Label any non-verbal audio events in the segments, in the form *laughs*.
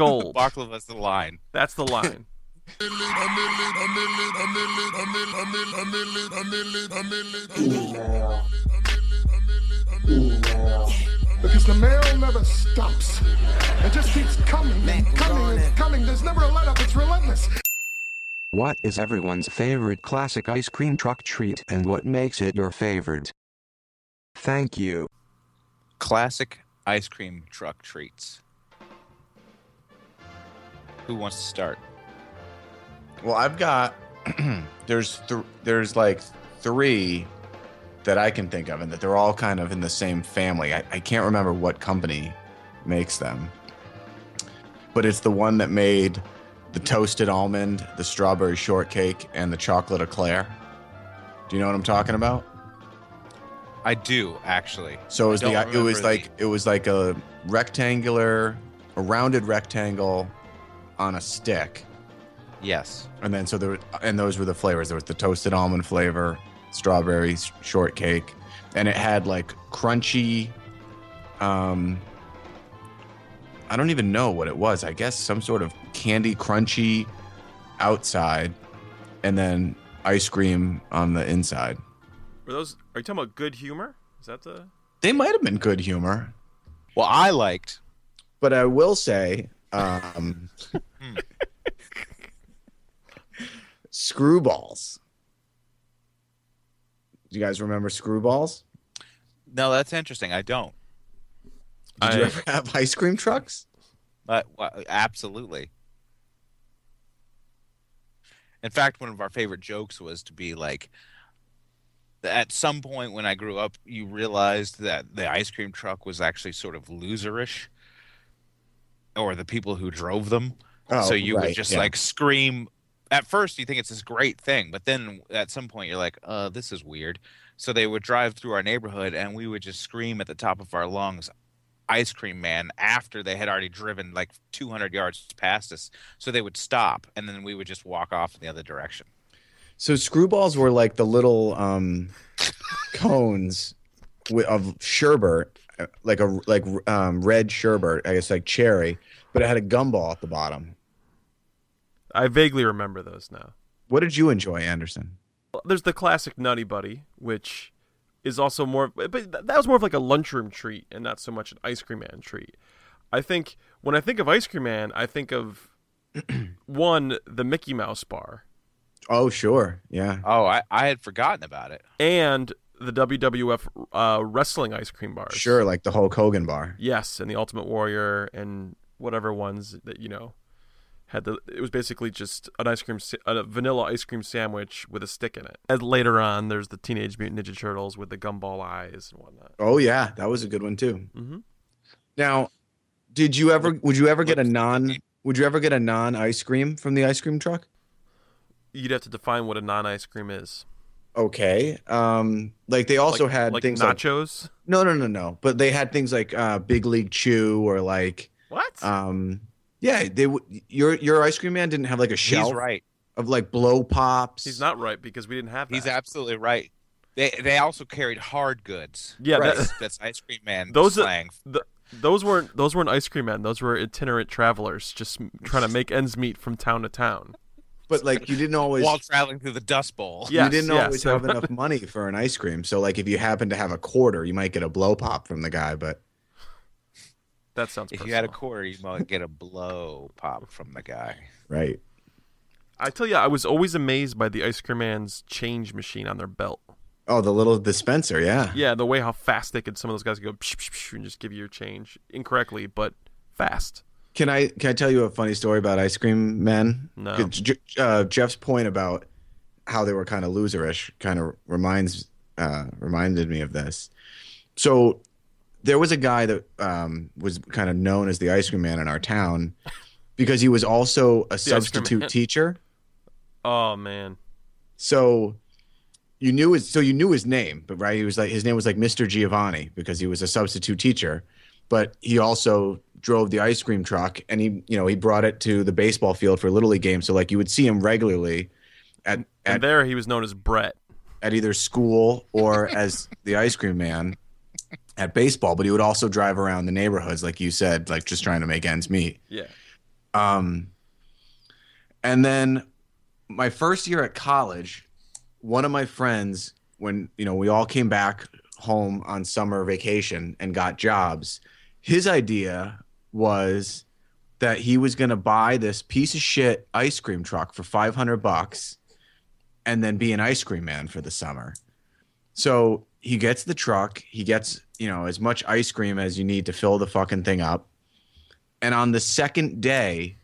gold. Baklava's the line. That's the line. Because the mail never stops. It just keeps coming and coming and coming. There's never a let up. It's relentless. What is everyone's favorite classic ice cream truck treat and what makes it your favorite? Thank you. Classic ice cream truck treats. Who wants to start? Well, I've got *clears throat* there's th- there's like three that I can think of, and that they're all kind of in the same family. I, I can't remember what company makes them, but it's the one that made the toasted almond, the strawberry shortcake, and the chocolate eclair. Do you know what I'm talking about? I do actually. So it was the it was like it was like a rectangular, a rounded rectangle on a stick. Yes. And then so there, were, and those were the flavors. There was the toasted almond flavor, strawberry shortcake, and it had like crunchy. Um, I don't even know what it was. I guess some sort of candy crunchy outside, and then ice cream on the inside. Were those? Are you talking about good humor? Is that the? They might have been good humor, Well, I liked. but I will say, um, *laughs* screwballs. Do you guys remember screwballs? No, that's interesting. I don't. Did you ever have ice cream trucks? Well, absolutely. In fact, one of our favorite jokes was to be like, at some point when I grew up, you realized that the ice cream truck was actually sort of loserish, or the people who drove them. Oh, so you would just yeah. like scream. At first, you think it's this great thing, but then at some point, you're like, "Uh, this is weird." So they would drive through our neighborhood, and we would just scream at the top of our lungs, "Ice cream man!" After they had already driven like 200 yards past us, so they would stop, and then we would just walk off in the other direction. So screwballs were like the little um, cones of sherbet, uh, like a like um, red sherbet, I guess like cherry, but it had a gumball at the bottom. I vaguely remember those now. What did you enjoy, Anderson? There's the classic Nutty Buddy, which is also more, but that was more of like a lunchroom treat and not so much an ice cream man treat. I think when I think of ice cream man, I think of *clears throat* one the Mickey Mouse bar Oh, sure, yeah. Oh, I, I had forgotten about it. and the WWF uh, wrestling ice cream bars. Sure, like the Hulk Hogan bar. Yes, and the Ultimate Warrior and whatever ones that you know had the. It was basically just an ice cream, a vanilla ice cream sandwich with a stick in it. And later on, there's the Teenage Mutant Ninja Turtles with the gumball eyes and whatnot. Oh yeah, that was a good one too. Mm-hmm. Now, did you ever? Would you ever get a non? Would you ever get a non ice cream from the ice cream truck? You'd have to define what a non-ice cream is. Okay. Um, like they also like, had like things like nachos. no, no, no, no. But they had things like uh, Big League Chew or like what? um, yeah. They would your your ice cream man didn't have like a shelf He's right. of like blow pops. He's not right because we didn't have that. He's absolutely right. They they also carried hard goods. Yeah, Right. that- *laughs* That's ice cream man Those are- slang. th- those weren't those weren't ice cream men. Those were itinerant travelers just m- trying to *laughs* make ends meet from town to town. But like you didn't always. while traveling through the Dust Bowl. Yes, you didn't yes. always have enough *laughs* money for an ice cream. So like if you happen to have a quarter, you might get a blow pop from the guy. But That sounds. If you had a quarter, you might get a blow pop from the guy. right. I tell you, I was always amazed by the ice cream man's change machine on their belt. Oh, the little dispenser, yeah. Yeah, the way how fast they could some of those guys could go psh, psh, psh, and just give you your change incorrectly, but fast. Can I can I tell you a funny story about ice cream men? No. Uh, Jeff's point about how they were kind of loserish kind of reminds uh, reminded me of this. So there was a guy that um, was kind of known as the ice cream man in our town because he was also a substitute teacher. Oh man, So you knew his so you knew his name, but right, he was like his name was like Mr. Giovanni because he was a substitute teacher, but he also drove the ice cream truck and he you know he brought it to the baseball field for little league games. So like you would see him regularly at and there he was known as Brett. at either school or as the ice cream man at baseball. But he would also drive around the neighborhoods, like you said, like just trying to make ends meet. Yeah, Um, and then my first year at college, one of my friends, when you know we all came back home on summer vacation and got jobs, his idea was that he was going to buy this piece of shit ice cream truck for 500 bucks and then be an ice cream man for the summer. So he gets the truck, he gets, you know, as much ice cream as you need to fill the fucking thing up. And on the second day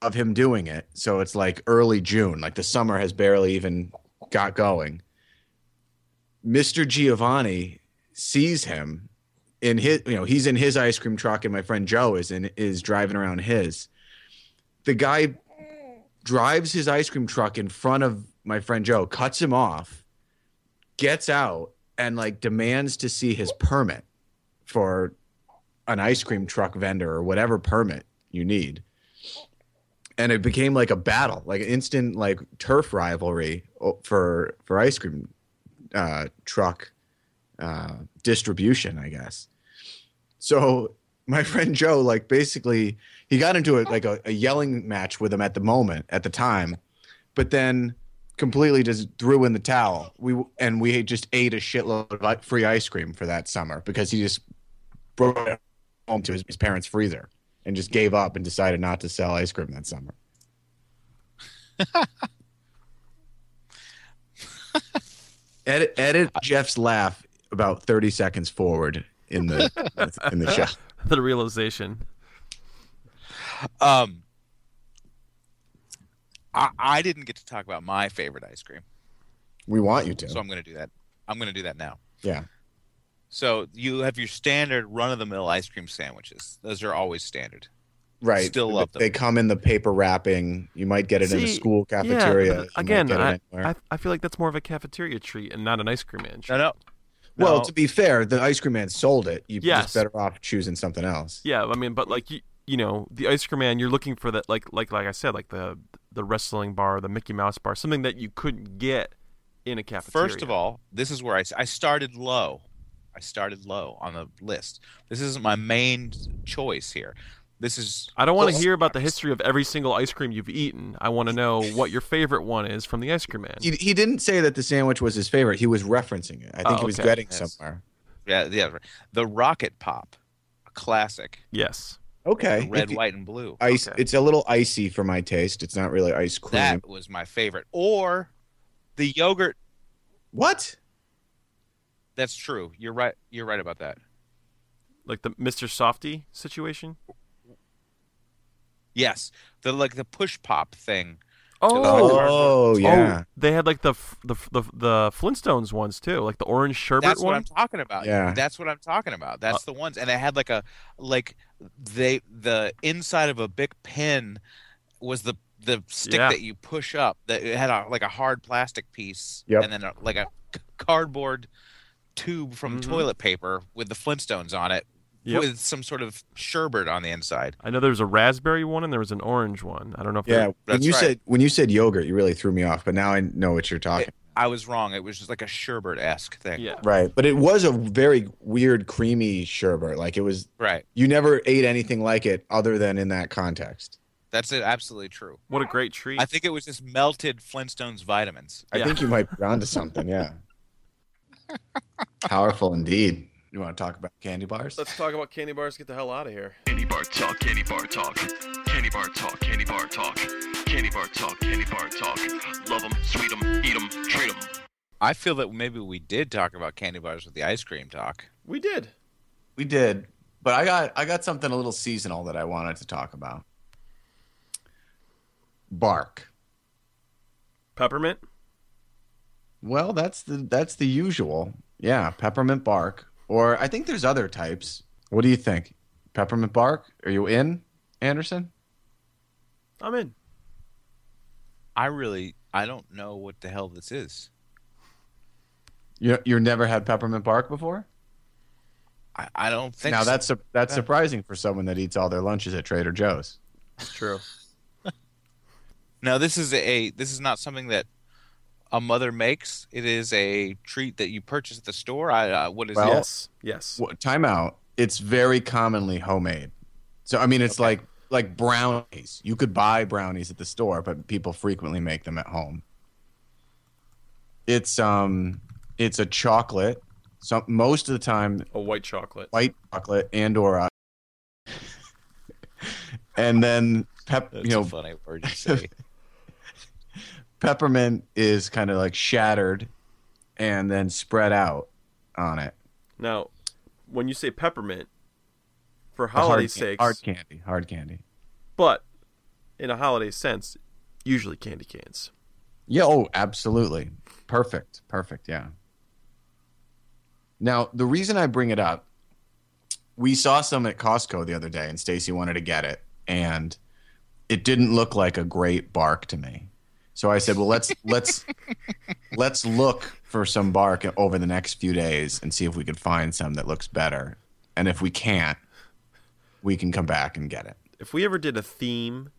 of him doing it, so it's like early June, like the summer has barely even got going. Mr. Giovanni sees him in his you know he's in his ice cream truck and my friend joe is in is driving around his the guy drives his ice cream truck in front of my friend joe cuts him off gets out and like demands to see his permit for an ice cream truck vendor or whatever permit you need. And it became like a battle like an instant like turf rivalry for for ice cream uh truck uh distribution i guess. So my *laughs* friend Joe, like basically, he got into it like a, a yelling match with him at the moment, at the time, but then completely just threw in the towel. We and we just ate a shitload of free ice cream for that summer because he just brought it home to his, his parents' freezer and just gave up and decided not to sell ice cream that summer. *laughs* edit, edit Jeff's laugh about thirty seconds forward in the in the *laughs* show. the realization. Um, I, I didn't get to talk about my favorite ice cream, We want you to. so I'm going to do that. I'm going to do that now. yeah. So you have your standard run-of-the-mill ice cream sandwiches. Those are always standard. Right. Still They- love them. They come in the paper wrapping. You might get it in a school cafeteria. but You might again, I. I I feel like that's more of a cafeteria treat and not an ice cream man treat. No, no. well, No. to be fair, the ice cream man sold it. You're Yes. just better off choosing something else. Yeah, I mean, but like you, you know, the ice cream man, you're looking for that, like, like, like I said, like the the wrestling bar, the Mickey Mouse bar, something that you couldn't get in a cafeteria. First of all, this is where I, I started low. I started low on the list. This isn't my main choice here. This is I don't want to hear about the uh, history of every single ice cream you've eaten. I want to know *laughs* what your favorite one is from the ice cream man. He, he didn't say that the sandwich was his favorite. He was referencing it. I think Oh, he was okay. getting Yes. somewhere. yeah, yeah. The Rocket Pop, a classic. Yes. Okay. Red, If you- white, and blue. Ice. Okay. It's a little icy for my taste. It's not really ice cream. That was my favorite. Or the yogurt. what? That's true. You're right. You're right about that. Like the Mr. Softee situation. Yes, the like the push pop thing. Oh, Oh yeah. they had like the the the the Flintstones ones too, like the orange sherbet That's what. I'm talking about. Yeah. that's what I'm talking about. That's the ones, and they had like a like they the inside of a big pen was the the stick Yeah. that you push up. That it had a like a hard plastic piece, Yep. and then a, like a c- cardboard tube from Mhm. toilet paper with the Flintstones on it, Yep. with some sort of sherbet on the inside. I know there was a raspberry one and there was an orange one. I don't know if Yeah. they're- When you right. said when you said yogurt, you really threw me off. But now I know what you're talking. I was wrong. It was just like a sherbet esque thing. yeah. Right. But it was a very weird, creamy sherbet. Like it was. right. You never ate anything like it other than in that context. That's it, absolutely true. What a great treat. I think it was just melted Flintstones vitamins. I Yeah. think you might be onto something. Yeah. *laughs* Powerful indeed. You want to talk about candy bars? Let's talk about candy bars. Get the hell out of here. Candy bar talk, candy bar talk, candy bar talk, candy bar talk, candy bar talk, candy bar talk. Love them, sweet them, eat them, treat them. I feel that maybe we did talk about candy bars with the ice cream talk. We did. We did, but I got I got something a little seasonal that I wanted to talk about. Bark. Peppermint. Well, that's the that's the usual. Yeah, peppermint bark. Or I think there's other types. What do you think? Peppermint bark? Are you in, Anderson? I'm in. I really, I don't know what the hell this is. You you never had peppermint bark before? I, I don't think. now so. that's that's surprising for someone that eats all their lunches at Trader Joe's. It's true. *laughs* now This is a. This is not something that a mother makes. It is a treat that you purchase at the store. I. Uh, what is Well- it? yes. Yes. Wha- Time out. It's very commonly homemade. So I mean, it's Okay. like like brownies. You could buy brownies at the store, but people frequently make them at home. It's um, it's a chocolate. So most of the time, A white chocolate. white chocolate and or uh, *laughs* and then pep. That's you know, a funny word to say. *laughs* peppermint is kind of like shattered and then spread out on it. Now, when you say peppermint, for holiday sakes, hard candy, hard candy. but in a holiday sense, usually candy canes. Yeah, oh, absolutely. Perfect. Perfect. Yeah. Now, the reason I bring it up, we saw some at Costco the other day and Stacy wanted to get it and it didn't look like a great bark to me. So I said, "Well, let's let's let's look for some bark over the next few days and see if we can find some that looks better. And if we can't, we can come back and get it." If we ever did a theme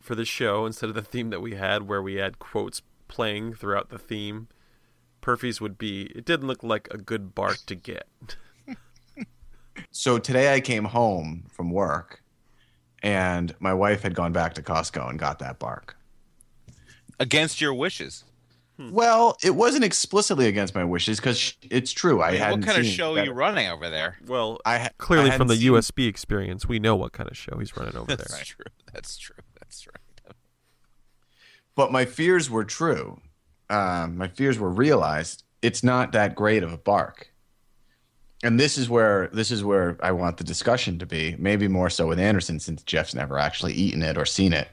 for the show instead of the theme that we had, where we had quotes playing throughout the theme, Perfy's would be. It didn't look like a good bark to get. *laughs* so today I came home from work and my wife had gone back to Costco and got that bark. Against your wishes. Well, it wasn't explicitly against my wishes because it's true. I I mean, had what kind of show are you running over there? Well, I ha- clearly I from the seen- USB experience, we know what kind of show he's running over That's there. That's *laughs* true. That's true. That's right. But my fears were true. Um, my fears were realized. It's not that great of a bark. And this is where this is where I want the discussion to be. Maybe more so with Anderson, since Jeff's never actually eaten it or seen it.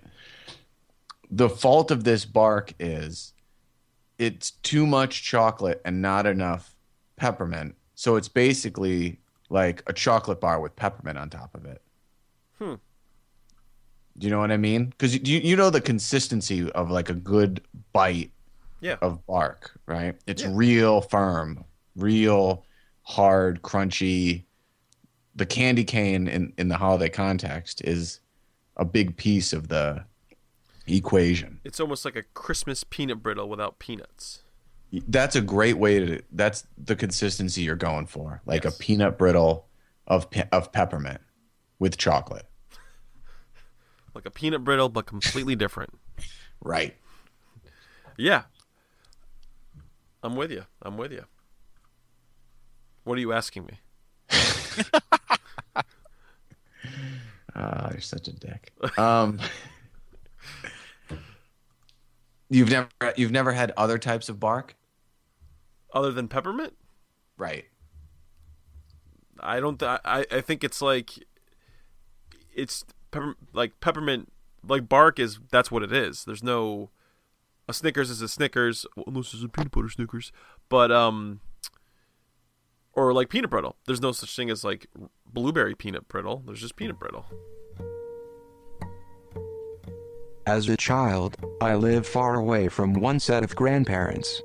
The fault of this bark is it's too much chocolate and not enough peppermint. So it's basically like a chocolate bar with peppermint on top of it. Hmm. Do you know what I mean? Because you you know the consistency of like a good bite Yeah. of bark, right? It's Yeah. real firm, real hard, crunchy. The candy cane in, in the holiday context is a big piece of the equation. It's almost like a Christmas peanut brittle without peanuts. That's a great way to. That's the consistency you're going for, like Yes. a peanut brittle of of peppermint with chocolate. *laughs* Like a peanut brittle, but completely different. Right. Yeah. I'm with you. I'm with you. What are you asking me? *laughs* Ah, you're such a dick. Um, *laughs* you've never you've never had other types of bark, Other than peppermint? right? I don't. Th- I I think it's like it's pepper like peppermint like bark is that's what it is. There's no a Snickers is a Snickers well, unless it's a peanut butter Snickers, but um or like peanut brittle. There's no such thing as like blueberry peanut brittle. There's just peanut brittle. As a child, I lived far away from one set of grandparents.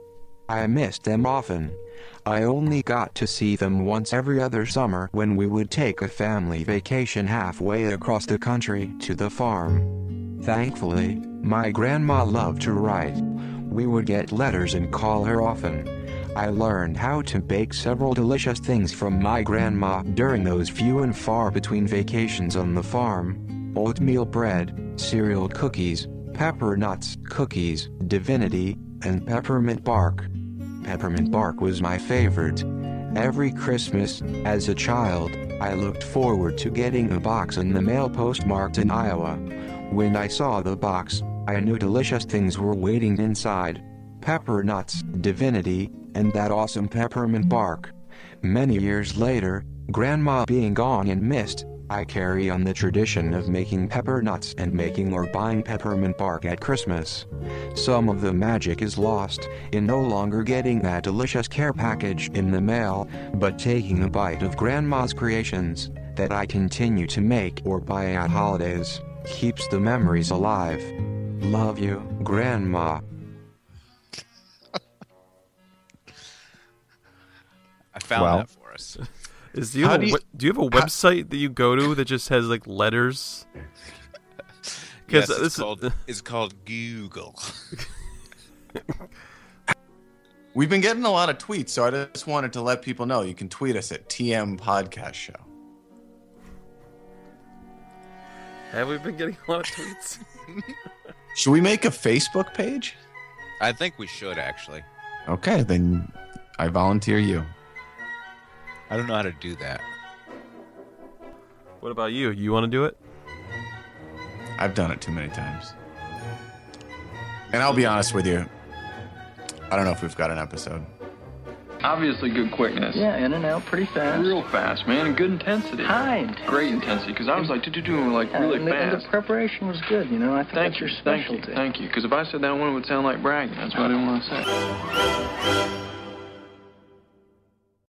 I missed them often. I only got to see them once every other summer when we would take a family vacation halfway across the country to the farm. Thankfully, my grandma loved to write. We would get letters and call her often. I learned how to bake several delicious things from my grandma during those few and far between vacations on the farm oatmeal bread, cereal cookies, pepper nuts cookies, divinity, and peppermint bark. Peppermint bark was my favorite. Every Christmas, as a child, I looked forward to getting a box in the mail postmarked in Iowa. When I saw the box, I knew delicious things were waiting inside pepper nuts, divinity, and that awesome peppermint bark. Many years later, Grandma being gone and missed, I carry on the tradition of making pepper nuts and making or buying peppermint bark at Christmas. Some of the magic is lost in no longer getting that delicious care package in the mail, but taking a bite of Grandma's creations that I continue to make or buy at holidays keeps the memories alive. Love you, Grandma. I found Well. that for us. *laughs* Is do you, have a, do you- we- do you have a website that you go to that just has like letters? *laughs* yes, this it's is- *laughs* it's called Google. *laughs* We've been getting a lot of tweets, so I just wanted to let people know you can tweet us at TM Podcast Show. Have we been getting a lot of tweets? Should we make a Facebook page? I think we should actually. Okay, then I volunteer you. I don't know how to do that. What about you? You want to do it? I've done it too many times. And I'll be honest with you. I don't know if we've got an episode. Obviously, good quickness. Yeah, in and out pretty fast. Real fast, man, and good intensity. High intensity. Great intensity, because I was like, do do like Yeah, really and, the, and the preparation was good, you know. I think Thank that's you, your thank specialty. you, thank you. Because if I said that one, it would sound like bragging. That's what I didn't want to say.